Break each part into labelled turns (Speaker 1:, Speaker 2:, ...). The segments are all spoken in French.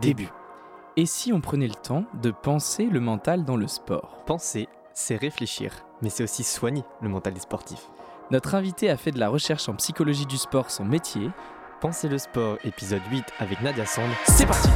Speaker 1: début. Et si on prenait le temps de penser le mental dans le sport?
Speaker 2: Penser, c'est réfléchir, mais c'est aussi soigner le mental des sportifs.
Speaker 1: Notre invité a fait de la recherche en psychologie du sport son métier.
Speaker 2: Penser le sport, épisode 8 avec Nadia Sand.
Speaker 1: C'est parti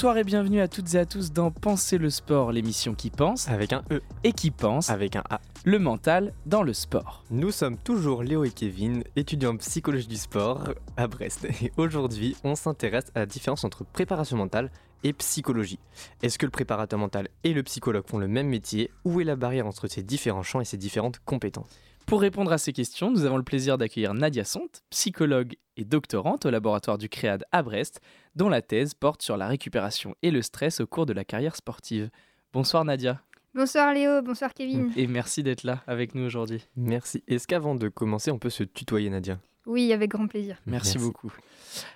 Speaker 1: Bonsoir et bienvenue à toutes et à tous dans Penser le sport, l'émission qui pense
Speaker 2: Avec un E,
Speaker 1: et qui pense
Speaker 2: avec un A.
Speaker 1: le mental dans le sport.
Speaker 2: Nous sommes toujours Léo et Kevin, étudiants en psychologie du sport à Brest. Et aujourd'hui, on s'intéresse à la différence entre préparation mentale et psychologie. Est-ce que le préparateur mental et le psychologue font le même métier? Où est la barrière entre ces différents champs et ces différentes compétences?
Speaker 1: Pour répondre à ces questions, nous avons le plaisir d'accueillir Nadia Sont, psychologue et doctorante au laboratoire du CREAD à Brest, dont la thèse porte sur la récupération et le stress au cours de la carrière sportive. Bonsoir Nadia,
Speaker 3: Bonsoir Léo, bonsoir Kevin.
Speaker 1: et merci d'être là avec nous aujourd'hui.
Speaker 2: Merci. Est-ce qu'avant de commencer, on peut se tutoyer, Nadia?
Speaker 3: Oui, avec grand plaisir.
Speaker 1: Merci,
Speaker 2: Merci.
Speaker 1: beaucoup.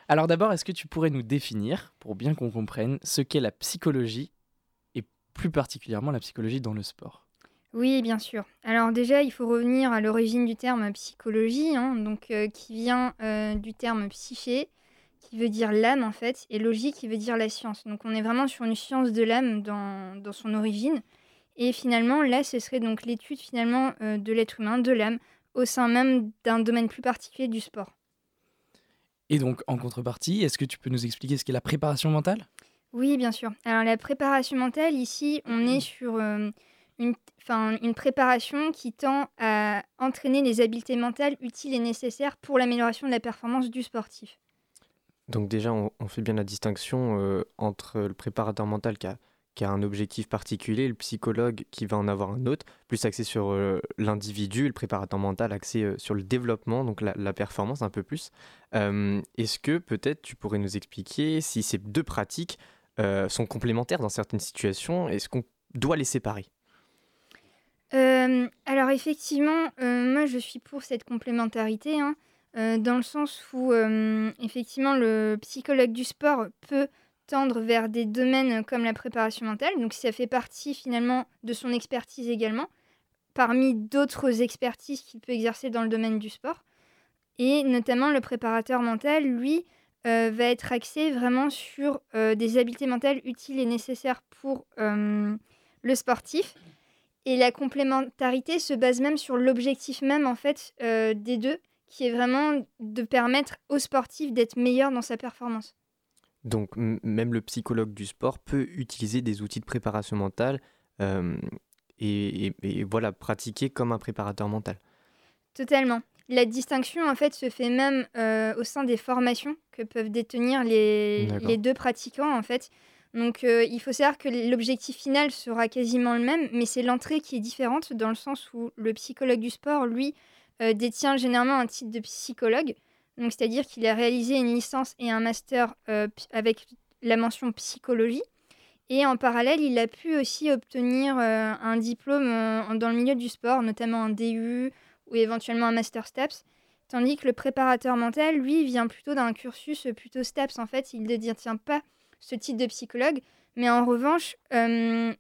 Speaker 1: Alors d'abord, est-ce que tu pourrais nous définir, pour bien qu'on comprenne, ce qu'est la psychologie et plus particulièrement la psychologie dans le sport?
Speaker 3: Oui, bien sûr. Alors déjà, il faut revenir à l'origine du terme psychologie, hein, donc euh, qui vient euh, du terme psyché, qui veut dire l'âme en fait, et logie qui veut dire la science. Donc on est vraiment sur une science de l'âme dans, dans son origine. Et finalement, là, ce serait donc l'étude finalement euh, de l'être humain, de l'âme, au sein même d'un domaine plus particulier du sport.
Speaker 1: Et donc, en contrepartie, est-ce que tu peux nous expliquer ce qu'est la préparation mentale?
Speaker 3: Oui, bien sûr. Alors la préparation mentale, ici, on est sur euh, une, une préparation qui tend à entraîner les habiletés mentales utiles et nécessaires pour l'amélioration de la performance du sportif.
Speaker 2: Donc déjà, on, fait bien la distinction euh, entre le préparateur mental qui a, qui a un objectif particulier, le psychologue qui va en avoir un autre, plus axé sur euh, l'individu, le préparateur mental axé euh, sur le développement, donc la, la performance un peu plus. Est-ce que peut-être tu pourrais nous expliquer si ces deux pratiques sont complémentaires dans certaines situations? Est-ce qu'on doit les séparer?
Speaker 3: Euh, alors effectivement, euh, moi je suis pour cette complémentarité, hein, euh, dans le sens où effectivement le psychologue du sport peut tendre vers des domaines comme la préparation mentale, donc ça fait partie finalement de son expertise également, parmi d'autres expertises qu'il peut exercer dans le domaine du sport. Et notamment le préparateur mental, lui, va être axé vraiment sur des habiletés mentales utiles et nécessaires pour le sportif. Et la complémentarité se base même sur l'objectif même en fait euh, des deux, qui est vraiment de permettre au sportif d'être meilleur dans sa performance.
Speaker 2: Donc même le psychologue du sport peut utiliser des outils de préparation mentale euh, et, et- et voilà, pratiquer comme un préparateur mental.
Speaker 3: Totalement. La distinction en fait se fait même euh, au sein des formations que peuvent détenir les, les deux pratiquants en fait. Donc euh, il faut savoir que l'objectif final sera quasiment le même, mais c'est l'entrée qui est différente dans le sens où le psychologue du sport, lui, euh, détient généralement un titre de psychologue. Donc c'est-à-dire qu'il a réalisé une licence et un master euh, avec la mention psychologie. Et en parallèle, il a pu aussi obtenir un diplôme dans le milieu du sport, notamment un DU ou éventuellement un master STAPS. Tandis que le préparateur mental, lui, vient plutôt d'un cursus plutôt STAPS. En fait, il ne détient pas ce titre de psychologue. Mais en revanche, euh,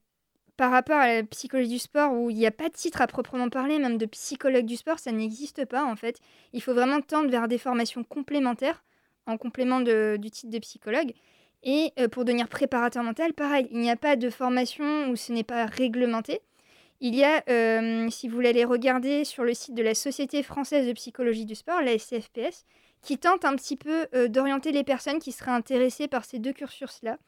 Speaker 3: par rapport à la psychologie du sport, où il n'y a pas de titre à proprement parler, même de psychologue du sport, ça n'existe pas en fait. Il faut vraiment tendre vers des formations complémentaires, en complément de- du titre de psychologue. Et euh, pour devenir préparateur mental, pareil, il n'y a pas de formation où ce n'est pas réglementé. Il y a, euh, si vous voulez regarder sur le site de la Société française de psychologie du sport, la SCFPS, qui tente un petit peu euh, d'orienter les personnes qui seraient intéressées par ces deux cursus-là,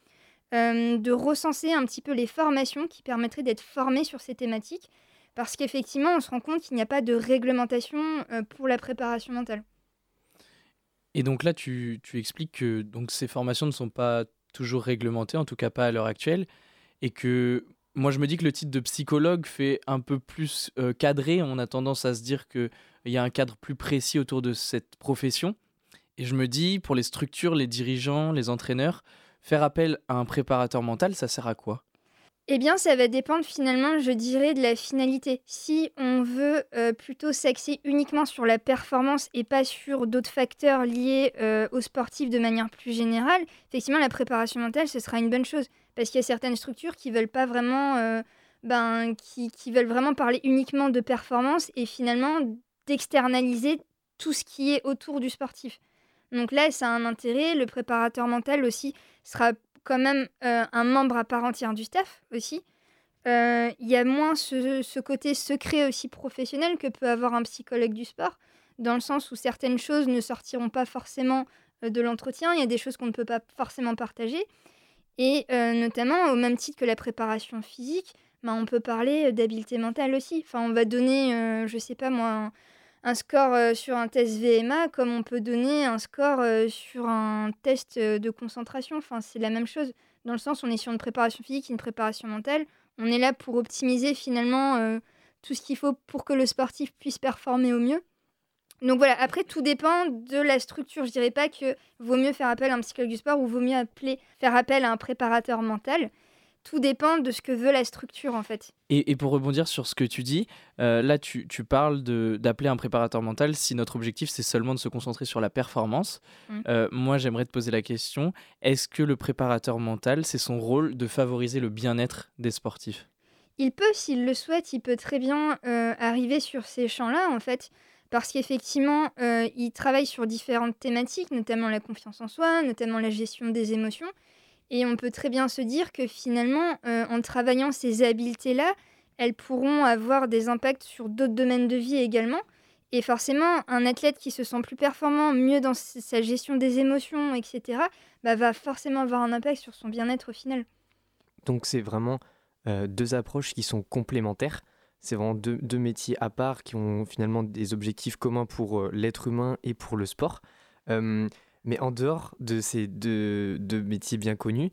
Speaker 3: euh, de recenser un petit peu les formations qui permettraient d'être formés sur ces thématiques, parce qu'effectivement, on se rend compte qu'il n'y a pas de réglementation euh, pour la préparation mentale.
Speaker 1: Et donc là, tu, tu expliques que donc, ces formations ne sont pas toujours réglementées, en tout cas pas à l'heure actuelle, et que moi je me dis que le titre de psychologue fait un peu plus cadré, on a tendance à se dire qu'il y a un cadre plus précis autour de cette profession. Et je me dis, pour les structures, les dirigeants, les entraîneurs, faire appel à un préparateur mental, ça sert à quoi?
Speaker 3: Eh bien, ça va dépendre finalement, je dirais, de la finalité. Si on veut euh, plutôt s'axer uniquement sur la performance et pas sur d'autres facteurs liés euh, aux sportifs de manière plus générale, effectivement, la préparation mentale, ce sera une bonne chose. Parce qu'il y a certaines structures qui veulent pas vraiment, euh, ben, qui, qui veulent vraiment parler uniquement de performance et finalement d'externaliser tout ce qui est autour du sportif. Donc là, ça a un intérêt. Le préparateur mental aussi sera quand même euh, un membre à part entière du staff aussi. Euh, il y a moins ce, côté secret aussi professionnel que peut avoir un psychologue du sport, dans le sens où certaines choses ne sortiront pas forcément euh, de l'entretien, il y a des choses qu'on ne peut pas forcément partager. Et notamment, au même titre que la préparation physique, ben, on peut parler d'habileté mentale aussi. Enfin, on va donner, je sais pas moi, score euh, sur un test VMA comme on peut donner un score euh, sur un test euh, de concentration. Enfin, c'est la même chose. Dans le sens, on est sur une préparation physique, une préparation mentale. On est là pour optimiser finalement tout ce qu'il faut pour que le sportif puisse performer au mieux. Donc voilà, après tout dépend de la structure. Je dirais pas que vaut mieux faire appel à un psychologue du sport ou vaut mieux faire appel à un préparateur mental tout dépend de ce que veut la structure en fait.
Speaker 1: Et, pour rebondir sur ce que tu dis, euh, là tu, tu parles d'appeler un préparateur mental si notre objectif c'est seulement de se concentrer sur la performance. Mmh. Euh, moi j'aimerais te poser la question, est-ce que le préparateur mental c'est son rôle de favoriser le bien-être des sportifs?
Speaker 3: Il peut, s'il le souhaite, il peut très bien euh, arriver sur ces champs-là en fait. Parce qu'effectivement, il travaille sur différentes thématiques, notamment la confiance en soi, notamment la gestion des émotions. Et on peut très bien se dire que finalement, euh, en travaillant ces habiletés-là, elles pourront avoir des impacts sur d'autres domaines de vie également. Et forcément, un athlète qui se sent plus performant, mieux dans sa gestion des émotions, etc., bah, va forcément avoir un impact sur son bien-être au final.
Speaker 2: Donc c'est vraiment euh, deux approches qui sont complémentaires. C'est vraiment deux, métiers à part qui ont finalement des objectifs communs pour euh, l'être humain et pour le sport. Mais en dehors de ces deux, métiers bien connus,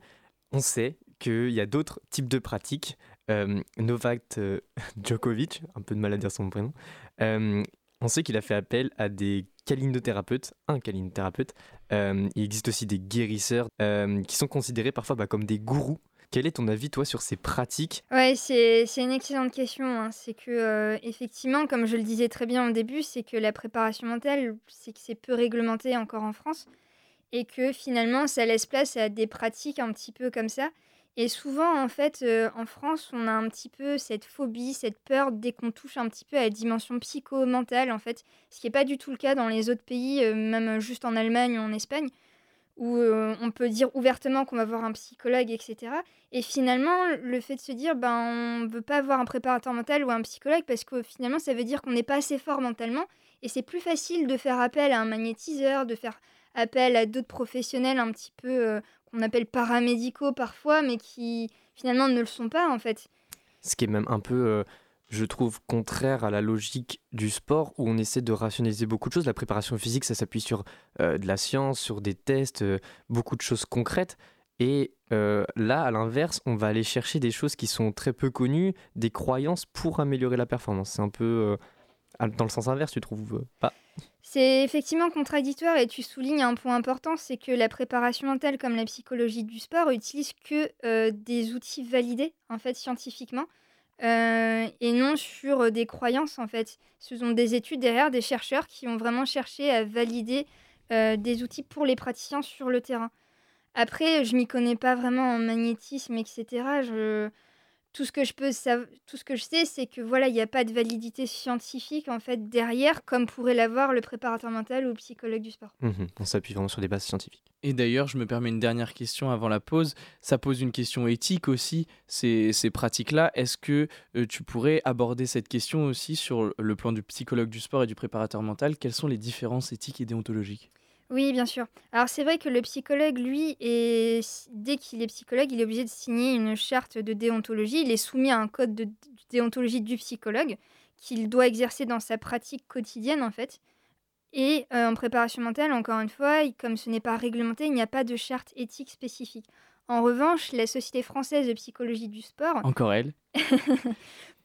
Speaker 2: on sait qu'il y a d'autres types de pratiques. Euh, Novak euh, Djokovic, un peu de mal à dire son prénom, euh, on sait qu'il a fait appel à des calinothérapeutes, un calinothérapeute. il existe aussi des guérisseurs qui sont considérés parfois bah, comme des gourous quel est ton avis, toi, sur ces pratiques?
Speaker 3: Ouais, c'est une excellente question. Hein. C'est que, effectivement, comme je le disais très bien au début, c'est que la préparation mentale, c'est que c'est peu réglementé encore en France et que finalement ça laisse place à des pratiques un petit peu comme ça. Et souvent, en fait, euh, en France, on a un petit peu cette phobie, cette peur dès qu'on touche un petit peu à la dimension psycho-mentale, en fait, ce qui n'est pas du tout le cas dans les autres pays, euh, même juste en Allemagne ou en Espagne, où euh, on peut dire ouvertement qu'on va voir un psychologue, etc. Et finalement, le fait de se dire, ben, on ne veut pas voir un préparateur mental ou un psychologue, parce que finalement, ça veut dire qu'on n'est pas assez fort mentalement, et c'est plus facile de faire appel à un magnétiseur, de faire appel à d'autres professionnels un petit peu euh, qu'on appelle paramédicaux parfois, mais qui finalement ne le sont pas en fait.
Speaker 2: Ce qui est même un peu, euh, je trouve, contraire à la logique du sport où on essaie de rationaliser beaucoup de choses. La préparation physique, ça s'appuie sur euh, de la science, sur des tests, beaucoup de choses concrètes. Et là, à l'inverse, on va aller chercher des choses qui sont très peu connues, des croyances pour améliorer la performance. C'est un peu dans le sens inverse, tu trouves pas?
Speaker 3: C'est effectivement contradictoire et tu soulignes un point important, c'est que la préparation mentale comme la psychologie du sport utilise que euh, des outils validés en fait scientifiquement euh, et non sur des croyances en fait. Ce sont des études derrière des chercheurs qui ont vraiment cherché à valider euh, des outils pour les praticiens sur le terrain. Après, je m'y connais pas vraiment en magnétisme, etc. tout ce que je peux tout ce que je sais c'est que voilà il n'y a pas de validité scientifique en fait derrière comme pourrait l'avoir le préparateur mental ou le psychologue du sport.
Speaker 2: Mmh on s'appuie vraiment sur des bases scientifiques.
Speaker 1: Et d'ailleurs je me permets une dernière question avant la pause. Ça pose une question éthique aussi ces, ces pratiques là est-ce que euh, tu pourrais aborder cette question aussi sur le plan du psychologue du sport et du préparateur mental? Quelles sont les différences éthiques et déontologiques?
Speaker 3: Oui, bien sûr. Alors c'est vrai que le psychologue, lui, est... dès qu'il est psychologue, il est obligé de signer une charte de déontologie. Il est soumis à un code de déontologie du psychologue qu'il doit exercer dans sa pratique quotidienne, en fait. Et euh, en préparation mentale, encore une fois, comme ce n'est pas réglementé, il n'y a pas de charte éthique spécifique. En revanche, la Société française de psychologie du sport...
Speaker 1: Encore elle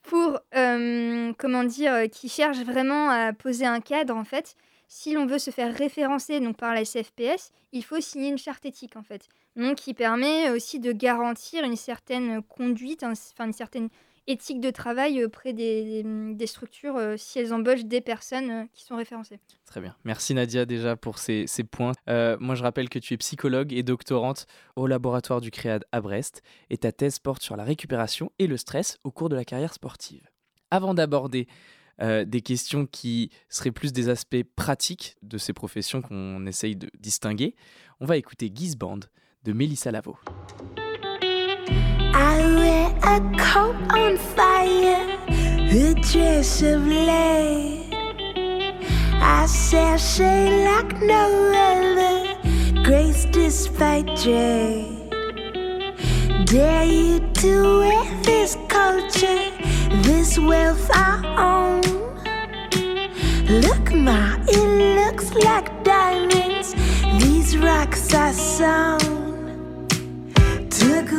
Speaker 3: Pour, euh, comment dire, qui cherche vraiment à poser un cadre, en fait, si l'on veut se faire référencer donc par la SFPS, il faut signer une charte éthique en fait. Donc qui permet aussi de garantir une certaine conduite, enfin une certaine éthique de travail auprès des, des, structures euh, si elles embauchent des personnes euh, qui sont référencées.
Speaker 1: Très bien. Merci Nadia déjà pour ces, points. Euh, moi je rappelle que tu es psychologue et doctorante au laboratoire du CREAD à Brest et ta thèse porte sur la récupération et le stress au cours de la carrière sportive. Avant d'aborder des questions qui seraient plus des aspects pratiques de ces professions qu'on essaye de distinguer, on va écouter Band de Mélissa Lavo.
Speaker 4: I wear a coat on fire, dress of. I like no other, grace despite. Dare you to wear this this wealth I own? Look, ma, it looks like diamonds. These rocks are sewn. Took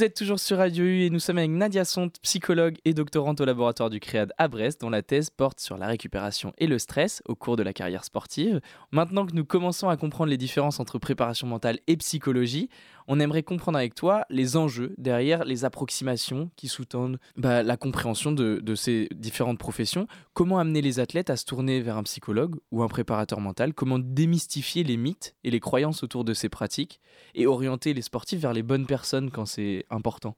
Speaker 4: what I
Speaker 1: toujours sur Radio U et nous sommes avec Nadia Sont, psychologue et doctorante au laboratoire du CREAD à Brest, dont la thèse porte sur la récupération et le stress au cours de la carrière sportive. Maintenant que nous commençons à comprendre les différences entre préparation mentale et psychologie, on aimerait comprendre avec toi les enjeux derrière les approximations qui sous-tendent bah, la compréhension de, ces différentes professions. Comment amener les athlètes à se tourner vers un psychologue ou un préparateur mental? Comment démystifier les mythes et les croyances autour de ces pratiques et orienter les sportifs vers les bonnes personnes quand c'est important?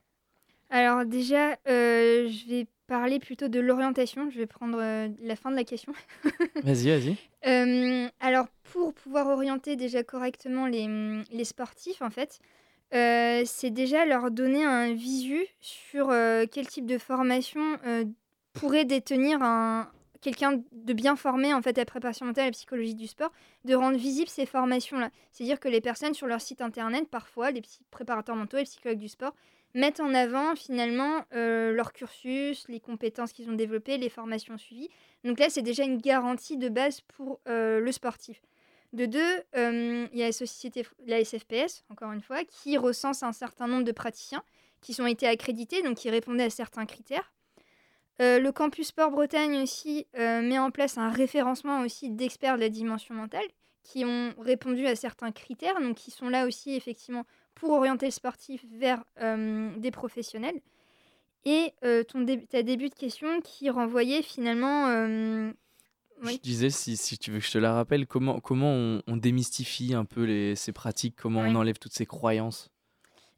Speaker 3: Alors déjà, euh, je vais parler plutôt de l'orientation. Je vais prendre euh, la fin de la question.
Speaker 1: vas-y, vas-y.
Speaker 3: Euh, alors, pour pouvoir orienter déjà correctement les, les sportifs, en fait, c'est déjà leur donner un visu sur quel type de formation pourrait détenir un, quelqu'un de bien formé en fait à la préparation mentale et à la psychologie du sport, de rendre visibles ces formations-là. C'est-à-dire que les personnes sur leur site internet, parfois, les préparateurs mentaux et les psychologues du sport, mettent en avant finalement leur cursus, les compétences qu'ils ont développées, les formations suivies. Donc là, c'est déjà une garantie de base pour le sportif. De deux, euh, il y a la société, la SFPS, encore une fois, qui recense un certain nombre de praticiens qui ont été accrédités, donc qui répondaient à certains critères. Euh, le campus Sport Bretagne aussi euh, met en place un référencement aussi d'experts de la dimension mentale qui ont répondu à certains critères, donc qui sont là aussi effectivement pour orienter le sportif vers des professionnels. Et ton dé- ta début de question qui renvoyait finalement... Oui.
Speaker 1: Je disais, si, si tu veux que je te la rappelle, comment, comment on, on démystifie un peu les, ces pratiques, comment
Speaker 3: Oui.
Speaker 1: on enlève toutes ces croyances?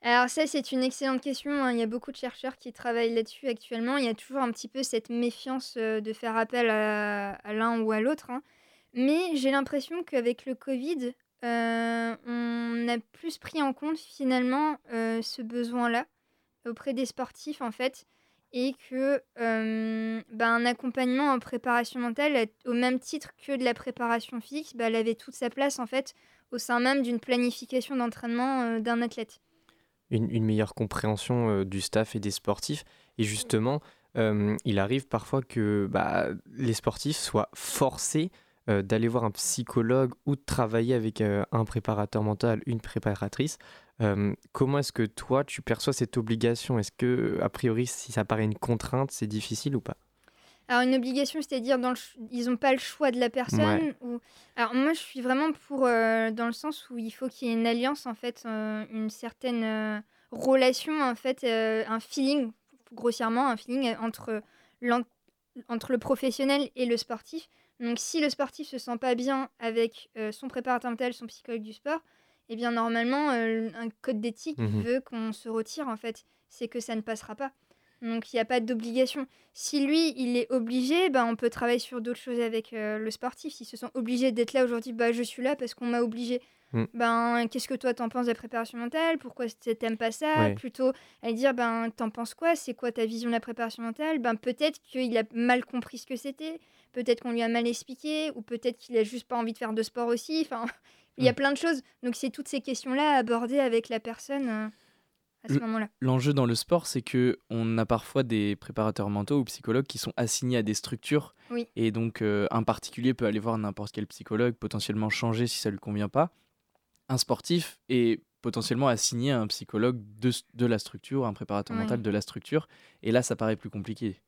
Speaker 3: Alors ça, c'est une excellente question. hein. Il y a beaucoup de chercheurs qui travaillent là-dessus actuellement. Il y a toujours un petit peu cette méfiance euh, de faire appel à, à l'un ou à l'autre. hein. Mais j'ai l'impression qu'avec le Covid, euh, on a plus pris en compte finalement euh, ce besoin-là auprès des sportifs en fait. Et que euh, bah, un accompagnement en préparation mentale, au même titre que de la préparation physique, bah, elle avait toute sa place en fait au sein même d'une planification d'entraînement euh, d'un athlète.
Speaker 2: une, une meilleure compréhension euh, du staff et des sportifs. Et justement, il arrive parfois que bah, les sportifs soient forcés d'aller voir un psychologue ou de travailler avec un préparateur mental, une préparatrice. Euh, comment est-ce que toi, tu perçois cette obligation? Est-ce que, a priori, si ça paraît une contrainte, c'est difficile ou pas?
Speaker 3: Alors une obligation, c'est-à-dire dans le ils n'ont pas le choix de la personne ou... Alors moi, je suis vraiment pour euh, dans le sens où il faut qu'il y ait une alliance en fait, euh, une certaine euh, relation en fait, un feeling grossièrement, un feeling entre le professionnel et le sportif. Donc si le sportif se sent pas bien avec son préparateur mental, son psychologue du sport, eh bien normalement euh, un code d'éthique
Speaker 2: Mhm.
Speaker 3: veut qu'on se retire en fait. C'est que ça ne passera pas. Donc il n'y a pas d'obligation. Si lui, il est obligé, ben, on peut travailler sur d'autres choses avec euh, le sportif. S'il se sent obligé d'être là aujourd'hui, bah, je suis là parce qu'on m'a obligé.
Speaker 2: Mm.
Speaker 3: Ben, qu'est-ce que toi t'en penses de la préparation mentale? Pourquoi t'aimes pas ça?
Speaker 2: Ouais.
Speaker 3: Plutôt à dire, ben, t'en penses quoi? C'est quoi ta vision de la préparation mentale? Ben, peut-être qu'il a mal compris ce que c'était. Peut-être qu'on lui a mal expliqué. Ou peut-être qu'il a juste pas envie de faire de sport aussi. Enfin, il y a
Speaker 2: Mm.
Speaker 3: plein de choses. Donc, c'est toutes ces questions-là à aborder avec la personne euh, à ce moment-là.
Speaker 1: L'enjeu dans le sport, c'est que on a parfois des préparateurs mentaux ou psychologues qui sont assignés à des structures.
Speaker 3: Oui.
Speaker 1: Et donc, euh, un particulier peut aller voir n'importe quel psychologue, potentiellement changer si ça lui convient pas. Un sportif est potentiellement assigné à un psychologue de, de la structure, un préparateur
Speaker 3: Oui.
Speaker 1: mental de la structure. Et là, ça paraît plus compliqué.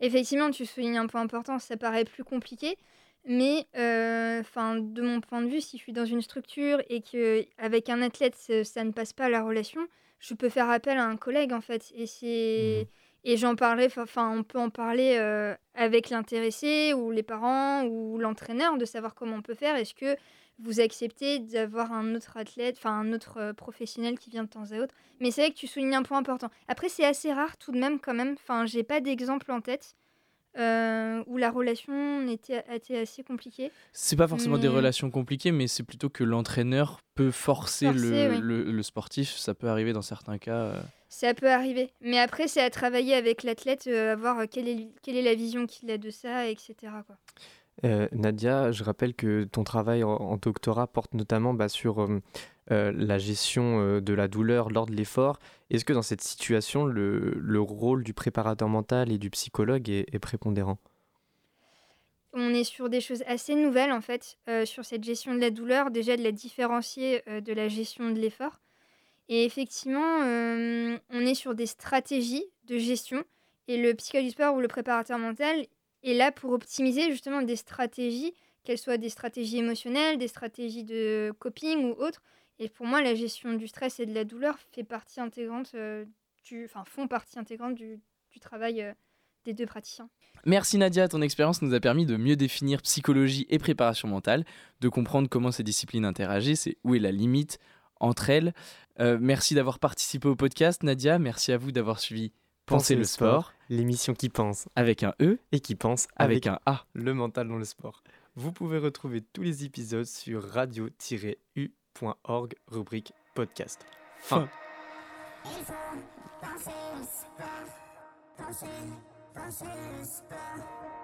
Speaker 3: Effectivement, tu soulignes un point important, ça paraît plus compliqué, mais euh, 'fin, de mon point de vue, si je suis dans une structure et que avec un athlète ça, ça ne passe pas la relation, je peux faire appel à un collègue en fait, et c'est et j'en parlerai, enfin on peut en parler euh, avec l'intéressé ou les parents ou l'entraîneur de savoir comment on peut faire. Est-ce que vous acceptez d'avoir un autre athlète, enfin un autre euh, professionnel qui vient de temps à autre? Mais c'est vrai que tu soulignes un point important. Après, c'est assez rare tout de même, quand même. Enfin, j'ai pas d'exemple en tête euh, où la relation était, était assez compliquée.
Speaker 1: C'est pas forcément des
Speaker 3: Mais-
Speaker 1: relations compliquées, mais c'est plutôt que l'entraîneur peut forcer,
Speaker 3: Forcer,
Speaker 1: le,
Speaker 3: oui.
Speaker 1: le- le sportif. Ça peut arriver dans certains cas. euh.
Speaker 3: Ça peut arriver. Mais après, c'est à travailler avec l'athlète, euh, à voir quelle est, quelle est la vision qu'il a de ça, etc. Quoi.
Speaker 2: Euh, Nadia, je rappelle que ton travail en, en doctorat porte notamment bah, sur euh, la gestion euh, de la douleur lors de l'effort. Est-ce que dans cette situation, le, le rôle du préparateur mental et du psychologue est, prépondérant?
Speaker 3: On est sur des choses assez nouvelles, en fait, euh, sur cette gestion de la douleur, déjà de la différencier de la gestion de l'effort. Et effectivement, on est sur des stratégies de gestion. Et le psychologue du sport ou le préparateur mental est là pour optimiser justement des stratégies, qu'elles soient des stratégies émotionnelles, des stratégies de coping ou autres. Et pour moi, la gestion du stress et de la douleur fait partie intégrante euh, du, enfin, font partie intégrante du, du travail euh, des deux praticiens.
Speaker 1: Merci Nadia, ton expérience nous a permis de mieux définir psychologie et préparation mentale, de comprendre comment ces disciplines interagissent et où est la limite entre elles. Euh, merci d'avoir participé au podcast Nadia, merci à vous d'avoir suivi Penser le sport
Speaker 2: l'émission qui pense
Speaker 1: avec un E,
Speaker 2: et qui pense
Speaker 1: avec,
Speaker 2: avec,
Speaker 1: un A.
Speaker 2: le mental dans le sport. Vous pouvez retrouver tous les épisodes sur radio-u.org, rubrique podcast. Fin.
Speaker 4: Il faut penser le sport, penser, penser le sport.